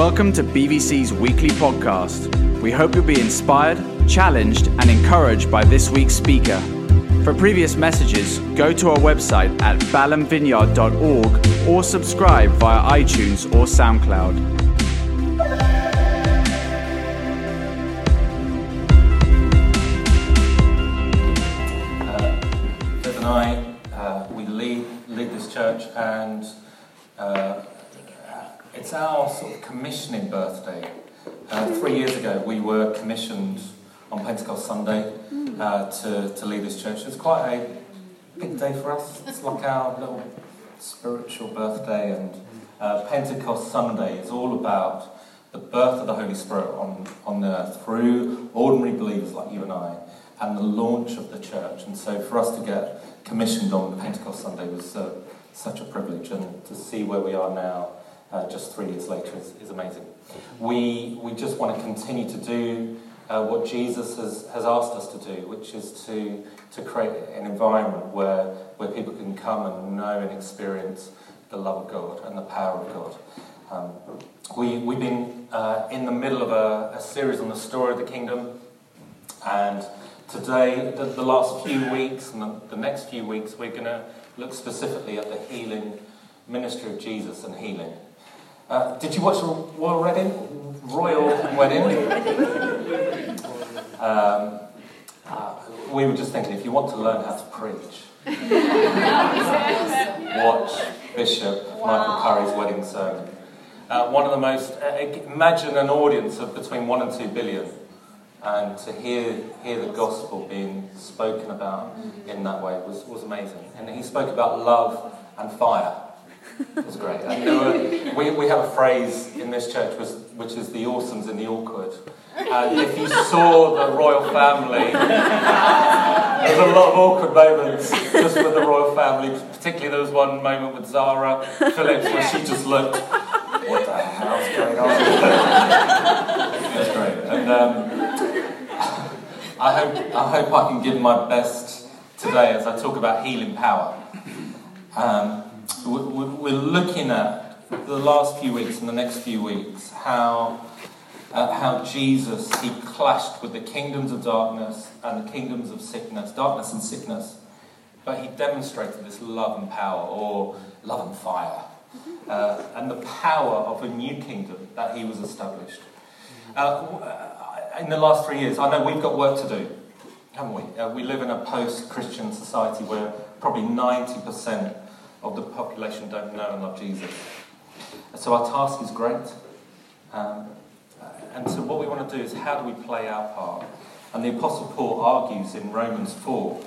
Welcome to BVC's weekly podcast. We hope you'll be inspired, challenged, and encouraged by this week's speaker. For previous messages, go to our website at balhamvineyard.org or subscribe via iTunes or SoundCloud. Commissioning birthday. Uh, three years ago, we were commissioned on Pentecost Sunday uh, to, to lead this church. It's quite a big day for us. It's like our little spiritual birthday, and uh, Pentecost Sunday is all about the birth of the Holy Spirit on, on earth through ordinary believers like you and I, and the launch of the church. And so for us to get commissioned on Pentecost Sunday was uh, such a privilege, and to see where we are now, uh, just three years later, is, is amazing. We, we just want to continue to do uh, what Jesus has, has asked us to do, which is to, to create an environment where, where people can come and know and experience the love of God and the power of God. Um, we, we've been uh, in the middle of a, a series on the story of the kingdom, and today, the, the last few weeks and the, the next few weeks, we're going to look specifically at the healing ministry of Jesus and healing. Uh, did you watch the Royal Wedding? Royal Wedding? Um, uh, we were just thinking, if you want to learn how to preach, watch Bishop Michael Curry's wedding sermon. Uh, one of the most, uh, imagine an audience of between one and two billion, and to hear, hear the gospel being spoken about in that way was, was amazing. And he spoke about love and fire. It was great. And we, we have a phrase in this church which, which is the awesomes in the awkward. And if you saw the royal family, there's a lot of awkward moments just with the royal family. Particularly, there was one moment with Zara Phillips where she just looked, "What the hell's going on?" That's great, and um, I hope I hope I can give my best today as I talk about healing power. Um, we're looking at the last few weeks and the next few weeks how uh, how Jesus he clashed with the kingdoms of darkness and the kingdoms of sickness, darkness and sickness, but he demonstrated this love and power, or love and fire, uh, and the power of a new kingdom that he was established. Uh, uh, in the last three years, I know we've got work to do, haven't we? Uh, we live in a post-Christian society where probably 90% of the population don't know and love Jesus. So our task is great. Um, and so what we want to do is how do we play our part? And the Apostle Paul argues in Romans 4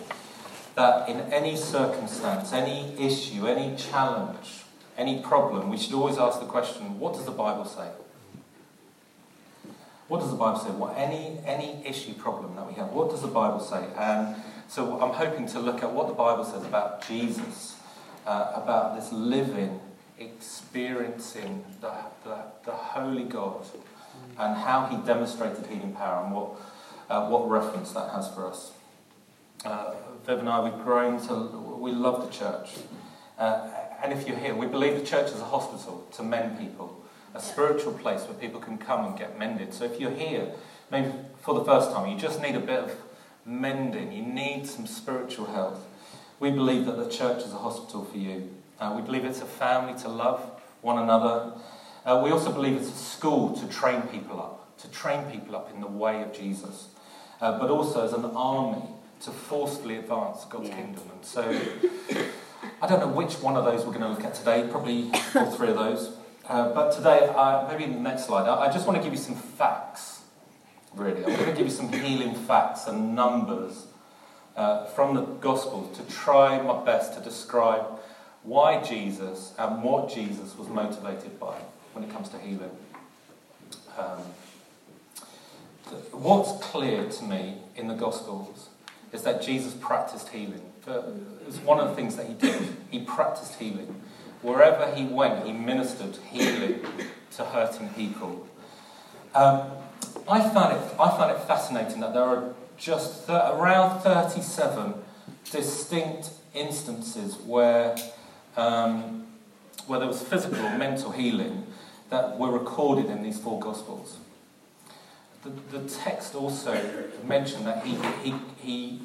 that in any circumstance, any issue, any challenge, any problem, we should always ask the question, what does the Bible say? What does the Bible say? What any any issue problem that we have, what does the Bible say? And so I'm hoping to look at what the Bible says about Jesus, uh, about this living, experiencing the, the, the holy God, and how he demonstrated healing power, and what uh, what reference that has for us. Uh, Viv and I, we've grown to we love the church, uh, and if you're here, we believe the church is a hospital to mend people a spiritual place where people can come and get mended. So if you're here, maybe for the first time, you just need a bit of mending, you need some spiritual health. We believe that the church is a hospital for you. Uh, we believe it's a family to love one another. Uh, we also believe it's a school to train people up, to train people up in the way of Jesus, uh, but also as an army to forcefully advance God's kingdom. And so I don't know which one of those we're going to look at today, probably all three of those. Uh, but today, uh, maybe in the next slide, I, I just want to give you some facts, really. I'm going to give you some healing facts and numbers uh, from the Gospels to try my best to describe why Jesus and what Jesus was motivated by when it comes to healing. Um, what's clear to me in the Gospels is that Jesus practiced healing. Uh, It was one of the things that he did. He practiced healing. Wherever he went, he ministered healing to hurting people. Um, I, found it, I found it fascinating that there are just th- around 37 distinct instances where, um, where there was physical or mental healing that were recorded in these four Gospels. The, the text also mentioned that he, he, he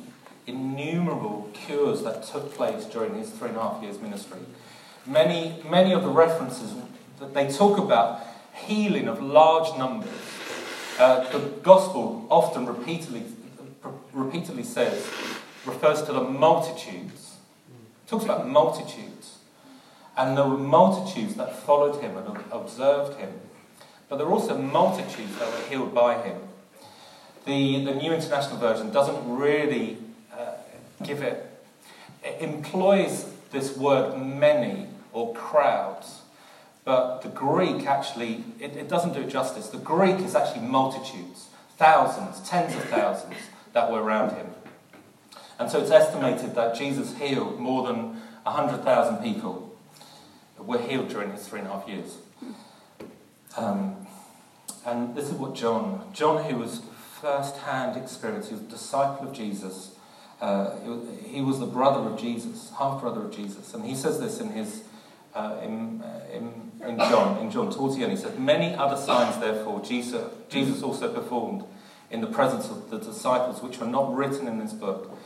innumerable cures that took place during his three and a half years ministry. Many, many of the references that they talk about healing of large numbers. Uh, the gospel often repeatedly, repeatedly says, refers to the multitudes. It talks about multitudes. And there were multitudes that followed him and observed him. But there were also multitudes that were healed by him. The, the New International Version doesn't really uh, give it, it employs this word many or crowds but the Greek actually, it, it doesn't do it justice. The Greek is actually multitudes, thousands, tens of thousands that were around him. And so it's estimated that Jesus healed more than 100,000 people were healed during his three and a half years. Um, and this is what John, John, who was first hand experience, he was a disciple of Jesus. Uh, he, was, the brother of Jesus, half brother of Jesus. And he says this in his uh, in, uh, in, in, John, in John towards the end, he said, Many other signs, therefore, Jesus, Jesus also performed in the presence of the disciples, which are not written in this book.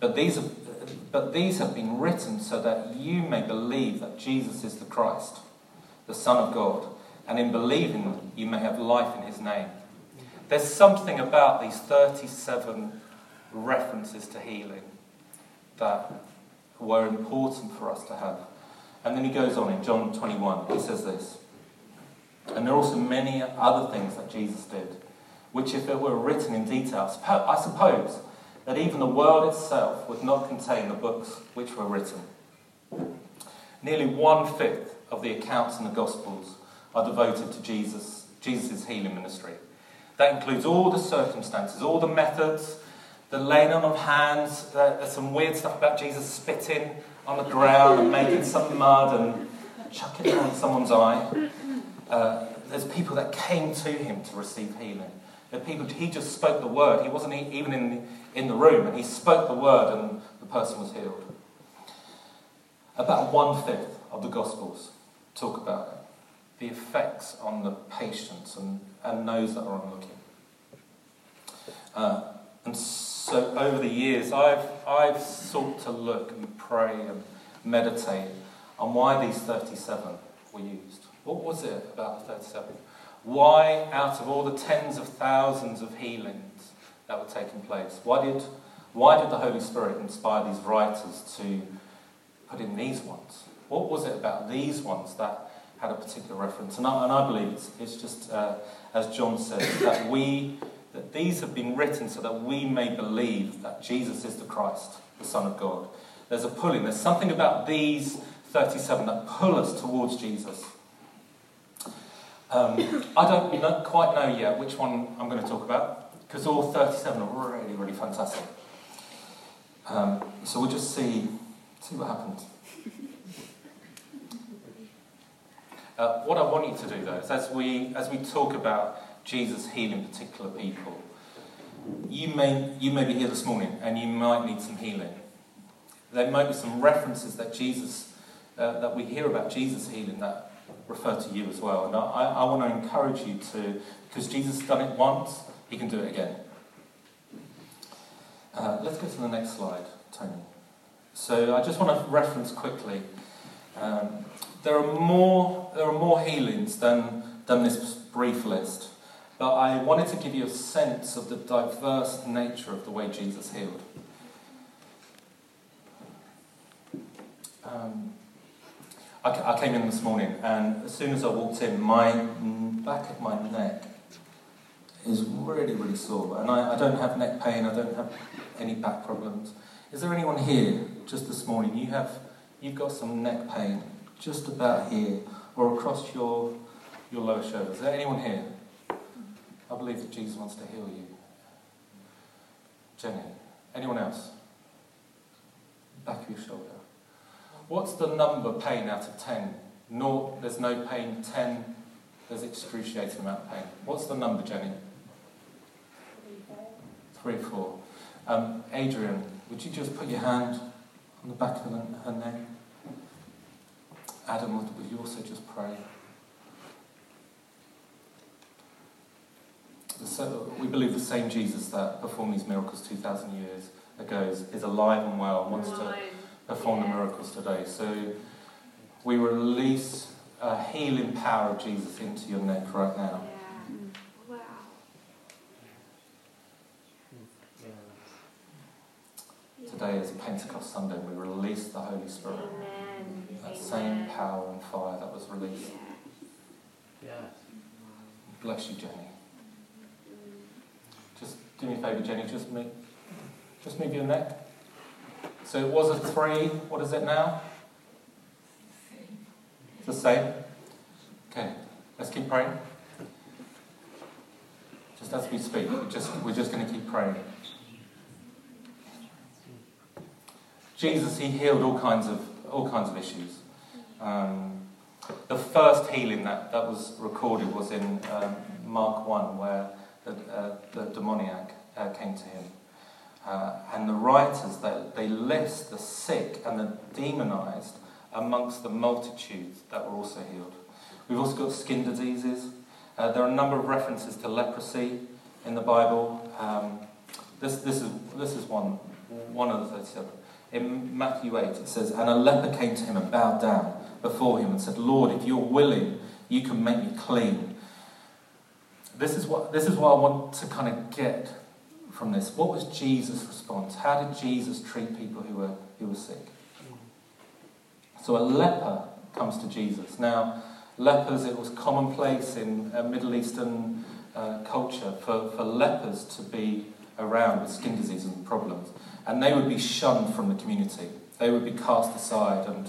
But these, have, but these have been written so that you may believe that Jesus is the Christ, the Son of God, and in believing you may have life in his name. There's something about these 37 references to healing that were important for us to have. And then he goes on in John 21, he says this. And there are also many other things that Jesus did, which, if it were written in detail, I suppose that even the world itself would not contain the books which were written. Nearly one fifth of the accounts in the Gospels are devoted to Jesus, Jesus' healing ministry. That includes all the circumstances, all the methods, the laying on of hands. There's some weird stuff about Jesus spitting on the ground and making some mud and chucking it on someone's eye. Uh, there's people that came to him to receive healing. There people, he just spoke the word. He wasn't even in the, in the room, and he spoke the word, and the person was healed. About one fifth of the Gospels talk about it, the effects on the patients and, and those that are onlooking. Uh, and so over the years, I've, I've sought to look and pray and meditate on why these 37 were used. What was it about the 37? Why, out of all the tens of thousands of healings that were taking place, why did, why did the Holy Spirit inspire these writers to put in these ones? What was it about these ones that had a particular reference? And I, and I believe it's, it's just, uh, as John says, that we that these have been written so that we may believe that Jesus is the Christ, the Son of God. There's a pulling. There's something about these 37 that pull us towards Jesus. Um, I don't quite know yet which one I'm going to talk about because all 37 are really, really fantastic. Um, so we'll just see, see what happens. Uh, what I want you to do, though, is as we, as we talk about Jesus healing particular people. You may, you may be here this morning and you might need some healing. There might be some references that Jesus, uh, that we hear about Jesus healing that refer to you as well. And I, I want to encourage you to, because Jesus has done it once, he can do it again. Uh, let's go to the next slide, Tony. So I just want to reference quickly. Um, there are more. There are more healings than than this brief list. But I wanted to give you a sense of the diverse nature of the way Jesus healed. Um, I, I, came in this morning, and as soon as I walked in, my back of my neck is really, really sore. And I, I don't have neck pain, I don't have any back problems. Is there anyone here just this morning? You have, you've got some neck pain just about here or across your, your lower shoulder. Is there anyone here? I believe that Jesus wants to heal you. Jenny. Anyone else? Back of your shoulder. What's the number pain out of 10? Naught, there's no pain. 10, there's excruciating amount of pain. What's the number, Jenny? Three, or four. Um, Adrian, would you just put your hand on the back of her neck? Adam, would you also just pray? so we believe the same Jesus that performed these miracles 2,000 years ago is alive and well and wants to perform the miracles today. So we release a healing power of Jesus into your neck right now. Wow. Today is Pentecost Sunday. We release the Holy Spirit. Amen. That same power and fire that was released. Yeah. Bless you, Jenny. Just do me a favour, Jenny. Just move, just move your neck. So it was a three. What is it now? The same. Okay. Let's keep praying. Just as we speak, we're just, we're just going to keep praying. Jesus, he healed all kinds of all kinds of issues. Um, the first healing that, that was recorded was in um, Mark 1, where the, uh, the demoniac uh, came to him. Uh, and the writers, they, they list the sick and the demonized amongst the multitudes that were also healed. We've also got skin diseases. Uh, there are a number of references to leprosy in the Bible. Um, this, this, is, this is one, one of the 37. In Matthew 8, it says, And a leper came to him and bowed down before him and said, Lord, if you're willing, you can make me clean. This is what, this is what I want to kind of get from this. What was Jesus' response? How did Jesus treat people who were, who were sick? So a leper comes to Jesus. Now, lepers, it was commonplace in Middle Eastern uh, culture for, for lepers to be around with skin disease and problems. And they would be shunned from the community. They would be cast aside, and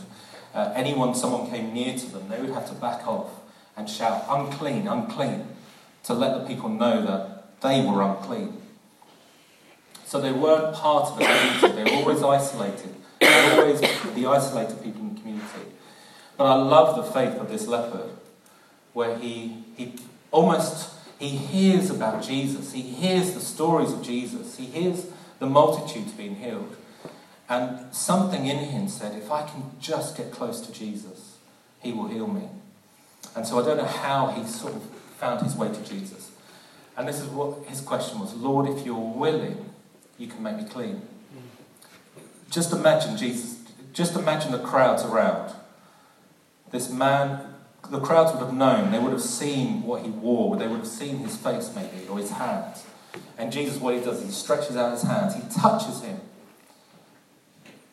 uh, anyone, someone came near to them, they would have to back off and shout, unclean, unclean, to let the people know that they were unclean. So they weren't part of the community, they were always isolated. They were always the isolated people in the community. But I love the faith of this leopard, where he, he almost he hears about Jesus, he hears the stories of Jesus, he hears the multitudes being healed. And something in him said, if I can just get close to Jesus, he will heal me. And so I don't know how he sort of found his way to Jesus. And this is what his question was Lord, if you're willing, you can make me clean. Just imagine Jesus, just imagine the crowds around. This man, the crowds would have known, they would have seen what he wore, they would have seen his face maybe, or his hands. And Jesus, what he does, he stretches out his hands, he touches him,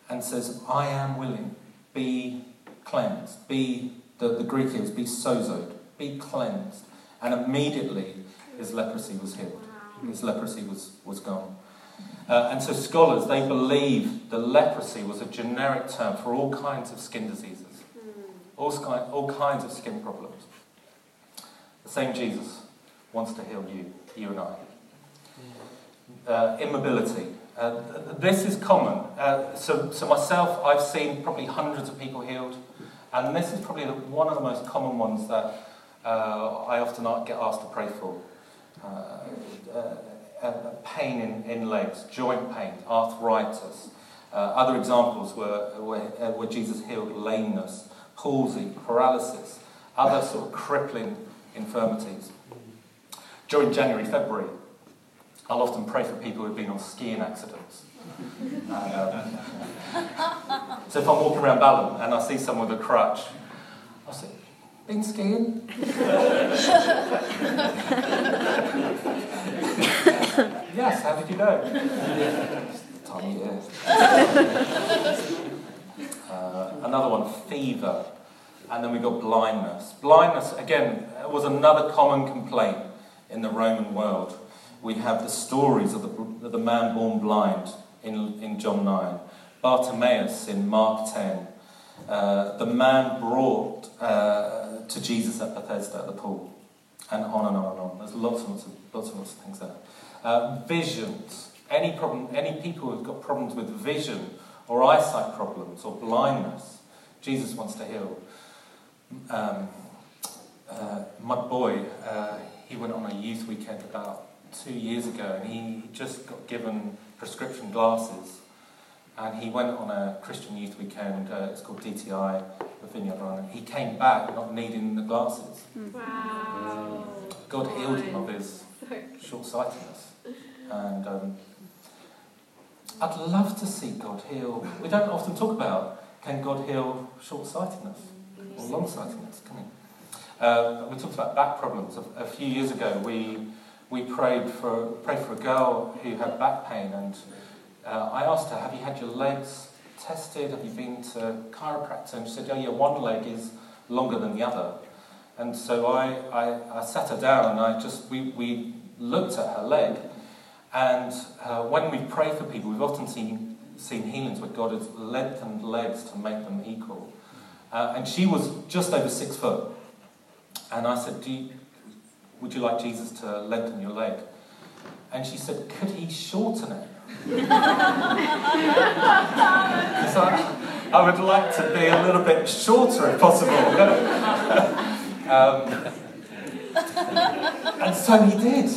and says, I am willing, be cleansed. Be, the, the Greek here is be sozoed, be cleansed. And immediately his leprosy was healed. His leprosy was, was gone. Uh, and so scholars, they believe the leprosy was a generic term for all kinds of skin diseases, all, sky, all kinds of skin problems. The same Jesus wants to heal you, you and I. Uh, immobility. Uh, this is common. Uh, so, so myself, I've seen probably hundreds of people healed, and this is probably the, one of the most common ones that uh, I often get asked to pray for. Pain in, in legs, joint pain, arthritis. Uh, other examples were where, uh, where Jesus healed lameness, palsy, paralysis, other sort of crippling infirmities. During January, February, I'll often pray for people who've been on skiing accidents. And, um, so if I'm walking around Balham and I see someone with a crutch, I'll say, been skiing? yes, how did you know? Time. Uh, another one, fever. And then we got blindness. Blindness, again, was another common complaint in the Roman world. We have the stories of the, of the man born blind in, in John 9, Bartimaeus in Mark 10, uh, the man brought uh, to Jesus at Bethesda at the pool, and on and on and on. There's lots and lots of, lots and lots of things there. Uh, visions. Any problem, any people who've got problems with vision or eyesight problems or blindness, Jesus wants to heal. Um, uh, my boy, uh, he went on a youth weekend about two years ago, and he just got given prescription glasses. And he went on a Christian youth weekend. Uh, it's called DTI, the Vineyard Run. And he came back not needing the glasses. Wow. God healed him of his short sightedness. And um, I'd love to see God heal. We don't often talk about can God heal short sightedness or long sightedness, can he? Uh, we talked about back problems. A, a few years ago, we, we prayed, for, prayed for a girl who had back pain, and uh, I asked her, Have you had your legs tested? Have you been to chiropractor? And she said, Oh, yeah, one leg is longer than the other. And so I, I, I sat her down and I just, we, we looked at her leg. And uh, when we pray for people, we've often seen, seen healings where God has lengthened legs to make them equal. Uh, and she was just over six foot. And I said, you, Would you like Jesus to lengthen your leg? And she said, Could he shorten it? Because I, I would like to be a little bit shorter if possible. um, and so he did.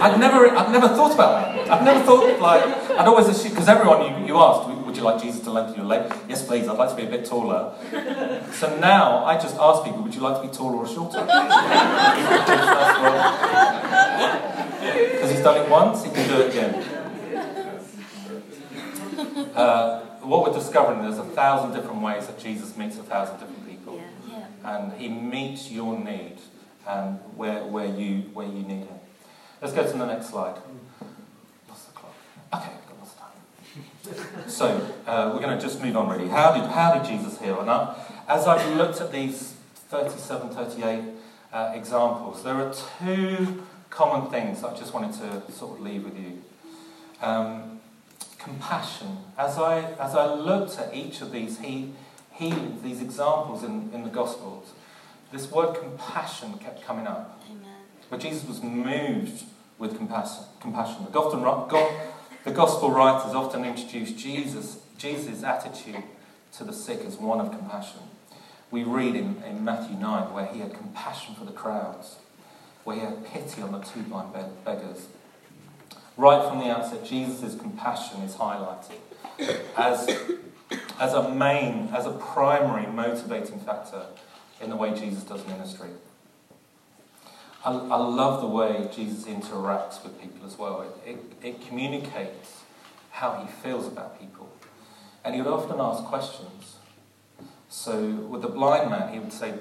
I'd never, I'd never thought about that. I'd never thought, like, I'd always assumed, because everyone you, you asked, would you like Jesus to lengthen your leg? Yes, please, I'd like to be a bit taller. So now I just ask people, would you like to be taller or shorter? Because he's done it once, he can do it again. Uh, what we're discovering, there's a thousand different ways that Jesus meets a thousand different people. Yeah. And he meets your need and where, where, you, where you need him. Let's go to the next slide. Lost the clock. Okay, got lots of time. So, uh, we're going to just move on really. How did, how did Jesus heal? And I, as I've looked at these 37, 38 uh, examples, there are two common things I just wanted to sort of leave with you. Um, compassion. As I, as I looked at each of these he, healings, these examples in, in the Gospels, this word compassion kept coming up. Where Jesus was moved with compassion. compassion. The, often, God, the Gospel writers often introduce Jesus, Jesus' attitude to the sick as one of compassion. We read in, in Matthew 9 where he had compassion for the crowds, where he had pity on the two blind beggars. Right from the outset, Jesus' compassion is highlighted as, as a main, as a primary motivating factor in the way Jesus does ministry. I, I love the way Jesus interacts with people as well. It, it, it communicates how he feels about people. And he would often ask questions. So, with the blind man, he would say,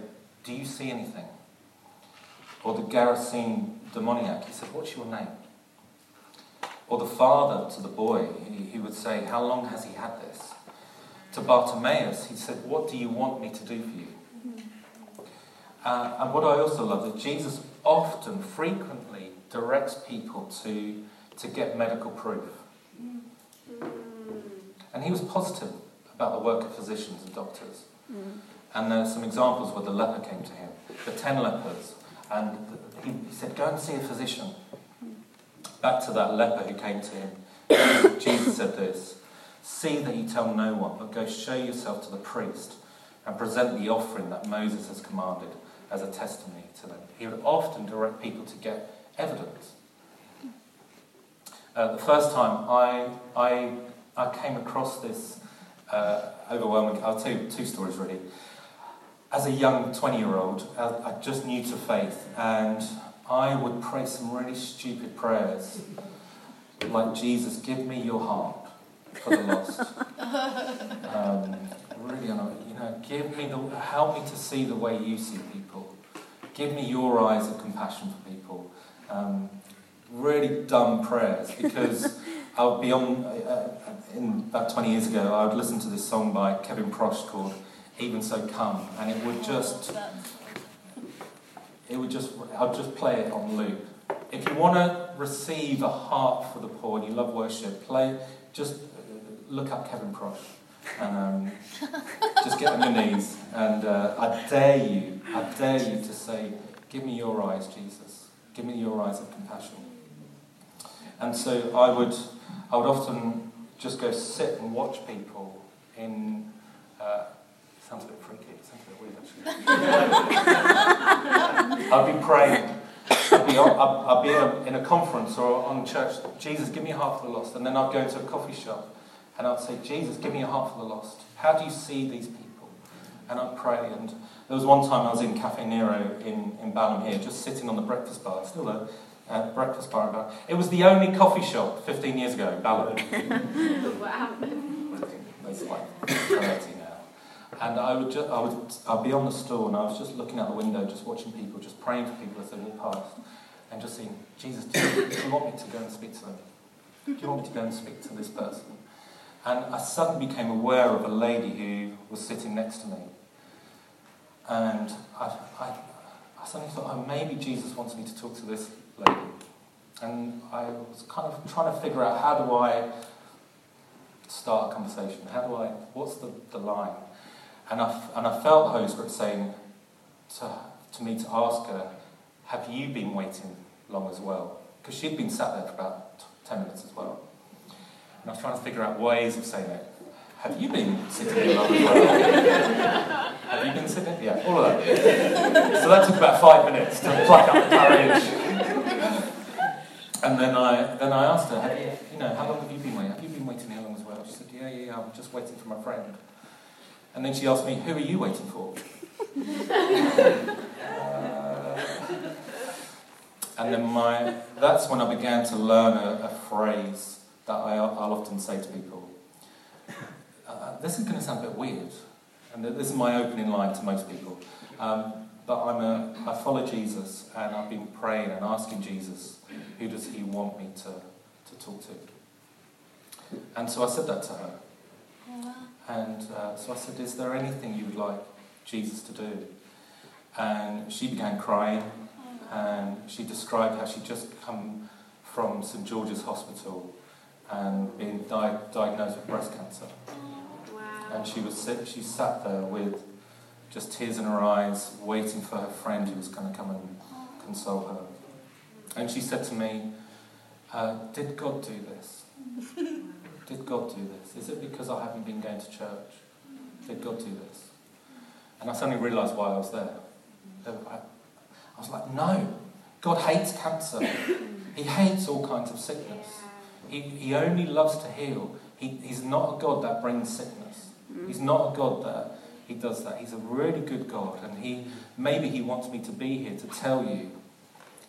Do you see anything? Or the Gerasene demoniac, he said, What's your name? Or the father to the boy, he, he would say, How long has he had this? To Bartimaeus, he said, What do you want me to do for you? Uh, and what I also love is Jesus often, frequently directs people to, to get medical proof. Mm-hmm. And he was positive about the work of physicians and doctors. Mm-hmm. And there are some examples where the leper came to him, the ten lepers, and he, he said, Go and see a physician. Mm-hmm. Back to that leper who came to him, Jesus said this See that you tell no one, but go show yourself to the priest and present the offering that Moses has commanded as a testimony to them. He would often direct people to get evidence. Uh, the first time I, I, I came across this uh, overwhelming, I'll tell you two stories really. As a young 20 year old, I, I just new to faith, and I would pray some really stupid prayers, like, Jesus, give me your heart for the lost. um, really, you give me the, help me to see the way you see people. Give me your eyes of compassion for people. Um, really dumb prayers because I would be on, uh, in about 20 years ago, I would listen to this song by Kevin Prosch called Even So Come, and it would just, it would just, I'd just play it on loop. If you want to receive a heart for the poor and you love worship, play, just look up Kevin Prosch and um, just get on your knees. And uh, I dare you, I dare you to say, Give me your eyes, Jesus. Give me your eyes of compassion. And so I would, I would often just go sit and watch people in. Uh, sounds a bit freaky. Sounds a bit weird, actually. I'd be praying. I'd be, on, I'd, I'd be in, a, in a conference or on church. Jesus, give me for the lost. And then I'd go into a coffee shop and I'd say, Jesus, give me a heart for the lost. How do you see these people? And I'd pray. And there was one time I was in Caffè Nero in, in Balham here, just sitting on the breakfast bar, still there, uh, breakfast bar in Balham. It was the only coffee shop 15 years ago in Balham. wow. It's like 30 now. And I would, just, I would I'd be on the store and I was just looking out the window, just watching people, just praying for people as they walked past, and just saying, Jesus, do you, do you want me to go and speak to them? Do you want me to go and speak to this person? And I suddenly became aware of a lady who was sitting next to me. And I, I, I suddenly thought, oh, maybe Jesus wants me to talk to this lady. And I was kind of trying to figure out how do I start a conversation? How do I, what's the, the line? And I, and I felt Holy Spirit saying to, to me to ask her, have you been waiting long as well? Because she'd been sat there for about 10 minutes as well. And I was trying to figure out ways of saying it. Have you been sitting here long as well? have you been sitting? Yeah, all of that. So that took about five minutes to pluck up the courage. And then I, then I asked her, you, you know, how long have you been waiting? Have you been waiting here long as well? She said, yeah, yeah, yeah, I'm just waiting for my friend. And then she asked me, who are you waiting for? uh, and then my, that's when I began to learn a, a phrase that I, I'll often say to people. Uh, this is going to sound a bit weird, and this is my opening line to most people. Um, but I'm a, I follow Jesus, and I've been praying and asking Jesus, who does he want me to, to talk to? And so I said that to her. And uh, so I said, Is there anything you would like Jesus to do? And she began crying, and she described how she'd just come from St George's Hospital and being di- diagnosed with breast cancer. Wow. And she was sit- she sat there with just tears in her eyes, waiting for her friend who was going to come and console her. And she said to me, uh, Did God do this? Did God do this? Is it because I haven't been going to church? Did God do this? And I suddenly realised why I was there. I, I was like, no, God hates cancer. He hates all kinds of sickness. He, he only loves to heal. He, he's not a God that brings sickness. He's not a God that he does that. He's a really good God, and he maybe he wants me to be here to tell you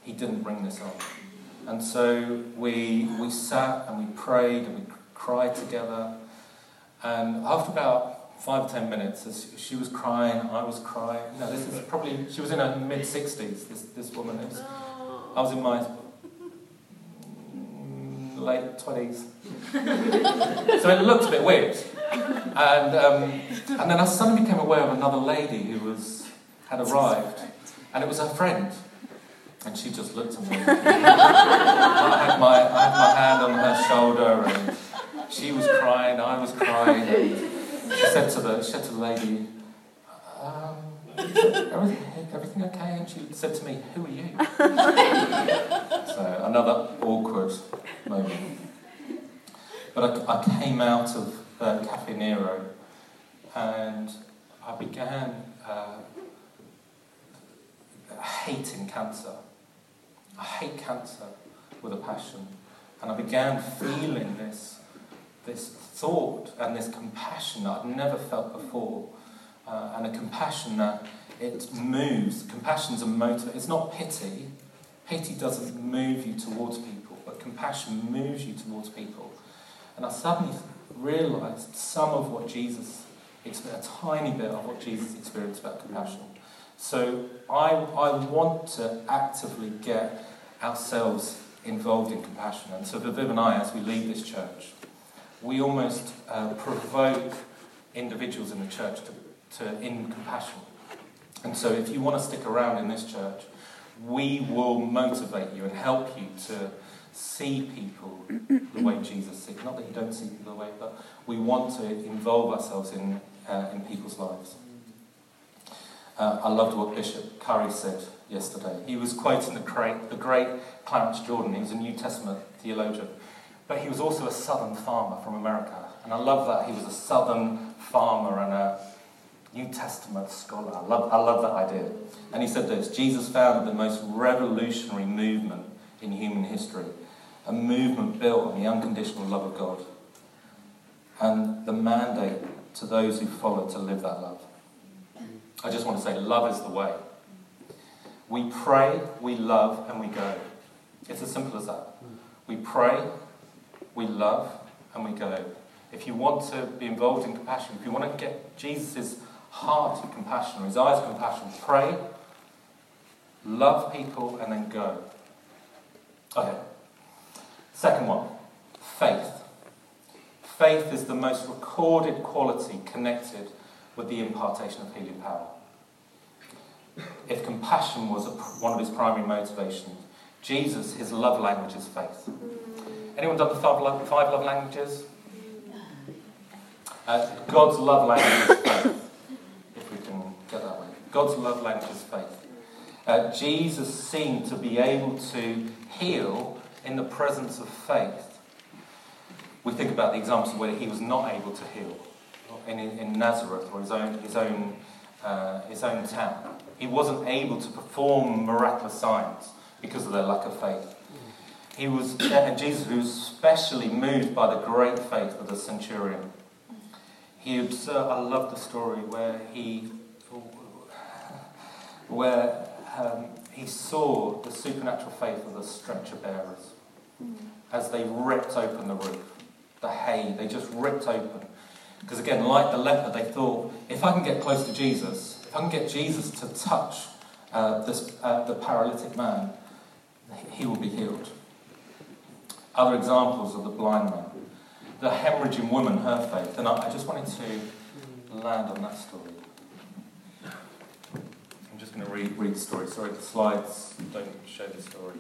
he didn't bring this on. And so we we sat and we prayed and we cried together. And after about five or ten minutes, as she was crying, I was crying. No, this is probably she was in her mid sixties. This this woman is. I was in my mm, late twenties, so it looked a bit weird. And um, and then I suddenly became aware of another lady who was had arrived, and it was her friend. And she just looked at me. I had my I had my hand on her shoulder, and she was crying. I was crying. She said to the she said to the lady, everything, everything okay? And she said to me, Who are you? so another awkward moment. But I, I came out of uh, Caffè Nero and I began uh, hating cancer. I hate cancer with a passion. And I began feeling this, this thought and this compassion that I'd never felt before. Uh, and a compassion that it moves. Compassion's a motor. It's not pity. Pity doesn't move you towards people, but compassion moves you towards people. And I suddenly realized some of what Jesus experienced, a tiny bit of what Jesus experienced about compassion. So I, I want to actively get ourselves involved in compassion. And so Viv and I, as we lead this church, we almost uh, provoke individuals in the church to, to in compassion. And so if you want to stick around in this church, we will motivate you and help you to see people the way Jesus sees. Not that you don't see people the way, but we want to involve ourselves in, uh, in people's lives. Uh, I loved what Bishop Curry said yesterday. He was quoting the great, the great Clarence Jordan. He was a New Testament theologian, but he was also a southern farmer from America. And I love that he was a southern farmer and a New Testament scholar. I love, I love that idea. And he said this Jesus founded the most revolutionary movement in human history, a movement built on the unconditional love of God and the mandate to those who follow to live that love. I just want to say, love is the way. We pray, we love, and we go. It's as simple as that. We pray, we love, and we go. If you want to be involved in compassion, if you want to get Jesus' heart of compassion, his eyes of compassion, pray, love people, and then go. Okay. Second one faith. Faith is the most recorded quality connected with the impartation of healing power. If compassion was one of his primary motivations, Jesus, his love language is faith. Anyone done the five love, five love languages? Uh, God's love language is faith, if we can get that way. God's love language is faith. Uh, Jesus seemed to be able to heal in the presence of faith. We think about the examples where he was not able to heal in, in Nazareth or his own, his, own, uh, his own town. He wasn't able to perform miraculous signs because of their lack of faith. He was, and Jesus was especially moved by the great faith of the centurion he observed, I love the story where he, where um, he saw the supernatural faith of the stretcher bearers mm. as they ripped open the roof, the hay, they just ripped open. Because again, like the leper, they thought, if I can get close to Jesus, if I can get Jesus to touch uh, this, uh, the paralytic man, he will be healed. Other examples of the blind man the hemorrhaging woman, her faith. And I, I just wanted to land on that story. Going to read, read the story. Sorry, the slides don't show the story.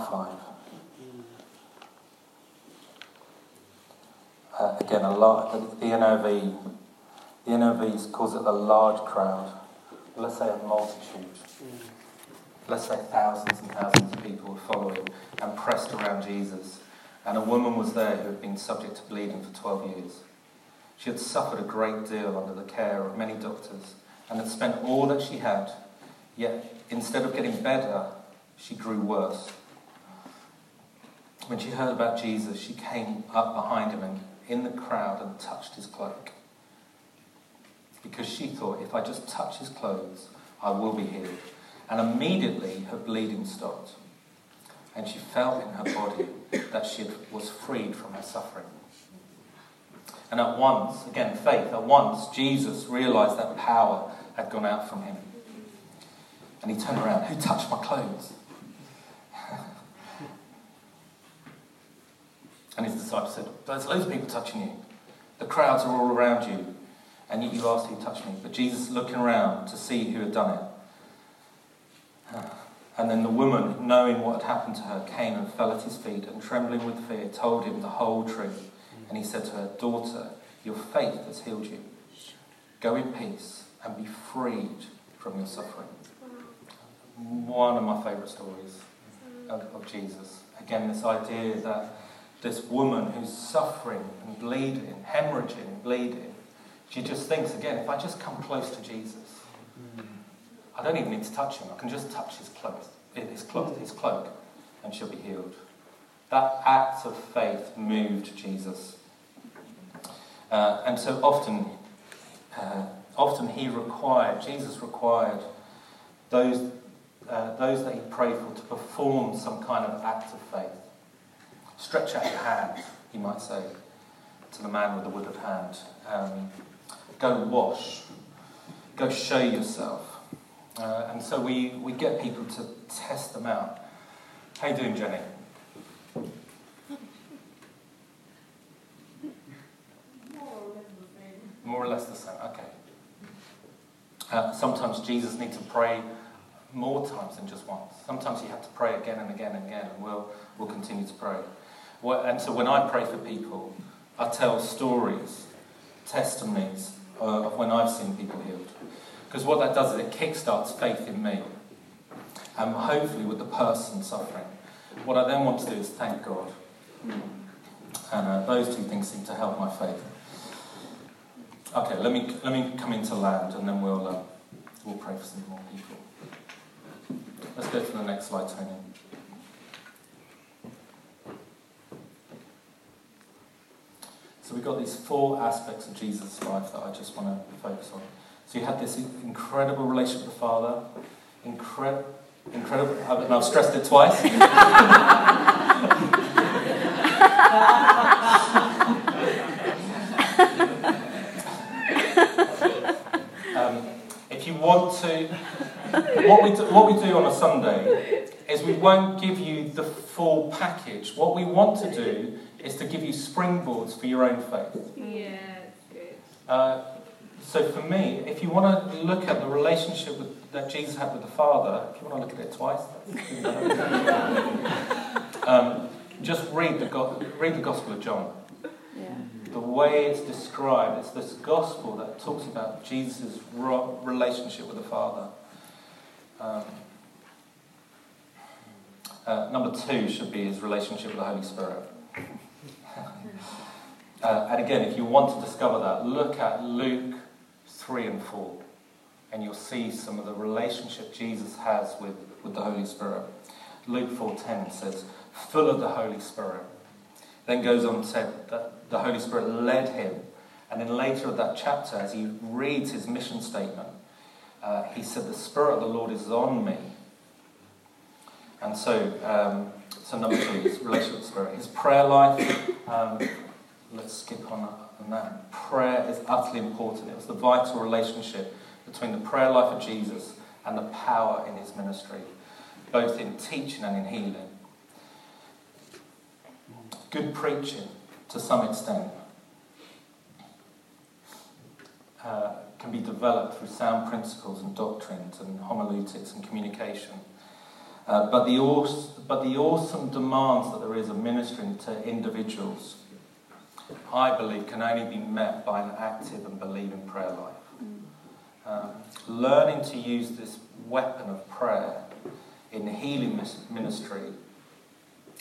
Mark 5. Uh, again, a lot, the, the NIV, the NIV calls it a large crowd. Let's say a multitude. Let's say thousands and thousands of people were following and pressed around Jesus. And a woman was there who had been subject to bleeding for 12 years. She had suffered a great deal under the care of many doctors and had spent all that she had, yet instead of getting better, she grew worse. When she heard about Jesus, she came up behind him and in the crowd and touched his cloak. Because she thought, if I just touch his clothes, I will be healed. And immediately her bleeding stopped. And she felt in her body that she was freed from her suffering. And at once, again, faith, at once, Jesus realized that power had gone out from him. And he turned around. Who touched my clothes? And his disciples said, There's loads of people touching you. The crowds are all around you. And yet you asked who touched me. But Jesus looking around to see who had done it. And then the woman, knowing what had happened to her, came and fell at his feet and trembling with fear told him the whole truth. And he said to her, Daughter, your faith has healed you. Go in peace and be freed from your suffering. One of my favourite stories of, of Jesus. Again, this idea that this woman who's suffering and bleeding, hemorrhaging, bleeding, she just thinks again, if I just come close to Jesus, I don't even need to touch him. I can just touch his cloak, his cloth, his cloak, and she'll be healed. That act of faith moved Jesus. Uh, and so often, uh, often he required, Jesus required those, uh, those that he prayed for to perform some kind of act of faith. Stretch out your hand, he might say to the man with the withered hand. Um, go wash. Go show yourself. Uh, and so we, we get people to test them out. How you doing, Jenny? More or less the same. Okay. Uh, sometimes Jesus needs to pray more times than just once. Sometimes you have to pray again and again and again, and we'll, we'll continue to pray. And so when I pray for people, I tell stories, testimonies of when I've seen people healed. Because what that does is it kickstarts faith in me, and hopefully with the person suffering. What I then want to do is thank God. And uh, those two things seem to help my faith. Okay, let me, let me come into land and then we'll, uh, we'll pray for some more people. Let's go to the next slide, Tony. So we've got these four aspects of Jesus' life that I just want to focus on. So you had this incredible relationship with the Father, incre- incredible, and I've stressed it twice. um, if you want to, what we, do, what we do on a Sunday is we won't give you the full package. What we want to do is to give you springboards for your own faith. Yeah, good. Uh, so for me, if you want to look at the relationship with, that Jesus had with the Father, if you want to look at it twice, um, just read the, go- read the Gospel of John. Yeah. The way it's described, it's this Gospel that talks about Jesus' relationship with the Father. Um, uh, number two should be his relationship with the Holy Spirit. Uh, and again, if you want to discover that, look at Luke 3 and 4, and you'll see some of the relationship Jesus has with, with the Holy Spirit. Luke 4.10 says, full of the Holy Spirit. Then goes on to say that the Holy Spirit led him. And then later of that chapter, as he reads his mission statement, uh, he said, The Spirit of the Lord is on me. And so, um, so number two is relationship with the Spirit. His prayer life, um, let's skip on, that. Prayer is utterly important. It was the vital relationship between the prayer life of Jesus and the power in his ministry, both in teaching and in healing. Good preaching, to some extent, uh, can be developed through sound principles and doctrines and homiletics and communication. Uh, but, the but the awesome demands that there is of ministering to individuals, I believe, can only be met by an active and believing prayer life. Um, learning to use this weapon of prayer in healing ministry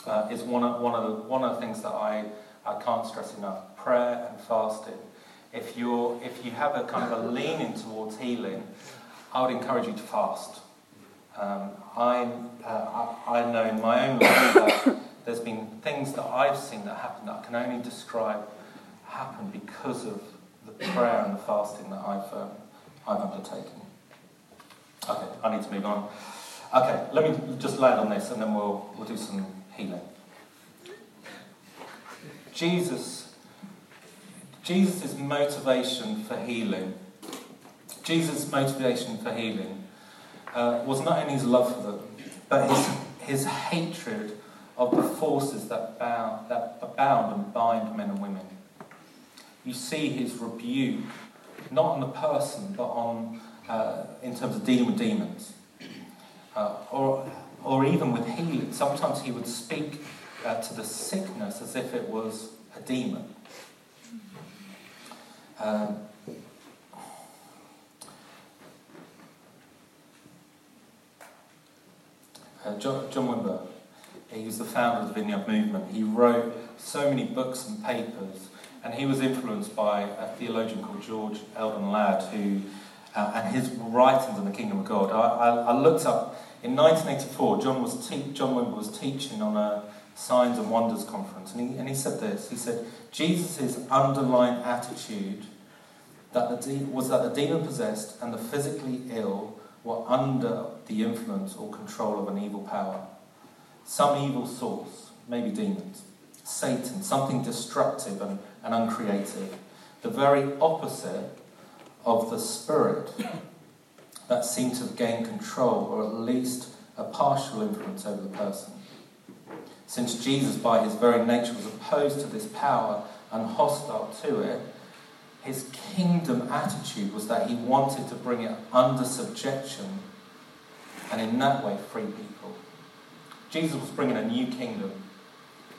uh, is one of, one, of the, one of the things that I, I can't stress enough. Prayer and fasting. If, you're, if you have a kind of a leaning towards healing, I would encourage you to fast. Um, I, uh, I, I know in my own life that there's been things that I've seen that happen that I can only describe happen because of the prayer and the fasting that I've, um, I've undertaken. Okay, I need to move on. Okay, let me just land on this and then we'll, we'll do some healing. Jesus, Jesus' motivation for healing, Jesus' motivation for healing uh, was not only his love for them, but his, his hatred of the forces that bound, that bound and bind men and women. You see his rebuke, not on the person, but on, uh, in terms of dealing with demons. Uh, or, or even with healing. Sometimes he would speak uh, to the sickness as if it was a demon. Um, uh, John, John Wimber, he was the founder of the Vineyard Movement. He wrote so many books and papers, and he was influenced by a theologian called George Eldon Ladd, who, uh, and his writings on the Kingdom of God. I, I, I looked up in 1984. John was te- John Wimber was teaching on a Signs and Wonders conference, and he, and he said this. He said Jesus' underlying attitude that the de- was that the demon possessed and the physically ill were under the influence or control of an evil power. Some evil source, maybe demons, Satan, something destructive and, and uncreative. The very opposite of the spirit that seemed to have gained control or at least a partial influence over the person. Since Jesus, by his very nature, was opposed to this power and hostile to it, his kingdom attitude was that he wanted to bring it under subjection and in that way free people. Jesus was bringing a new kingdom.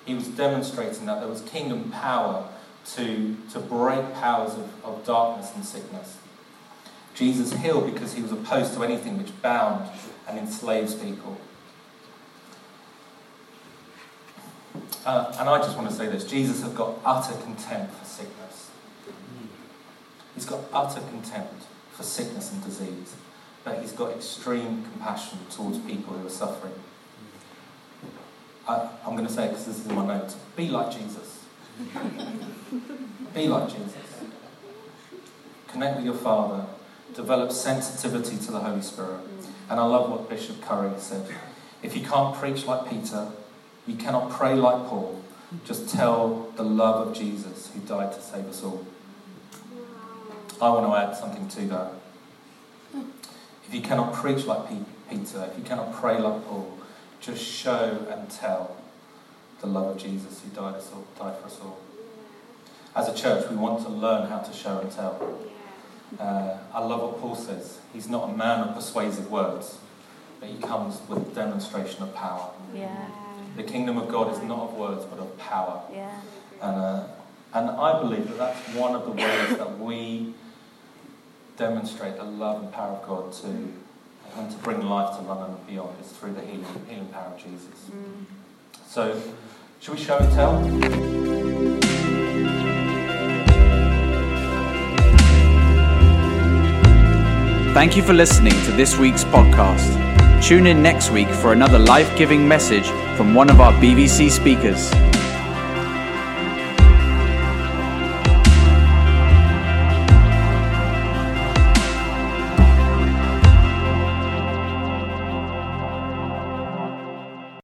He was demonstrating that there was kingdom power to, to break powers of, of darkness and sickness. Jesus healed because he was opposed to anything which bound and enslaves people. Uh, and I just want to say this Jesus has got utter contempt for sickness. He's got utter contempt for sickness and disease, but he's got extreme compassion towards people who are suffering. I, I'm going to say because this is in my notes be like Jesus. be like Jesus. Connect with your Father. Develop sensitivity to the Holy Spirit. And I love what Bishop Curry said. If you can't preach like Peter, you cannot pray like Paul. Just tell the love of Jesus who died to save us all. I want to add something to that. If you cannot preach like Peter, if you cannot pray like Paul, just show and tell the love of Jesus who died, us all, died for us all. As a church, we want to learn how to show and tell. Uh, I love what Paul says. He's not a man of persuasive words, but he comes with demonstration of power. Yeah. The kingdom of God is not of words, but of power. Yeah. And, uh, and I believe that that's one of the ways that we demonstrate the love and power of God to, and to bring life to London and beyond is through the healing, healing power of Jesus. Mm. So, should we show and tell? Thank you for listening to this week's podcast. Tune in next week for another life giving message from one of our BVC speakers.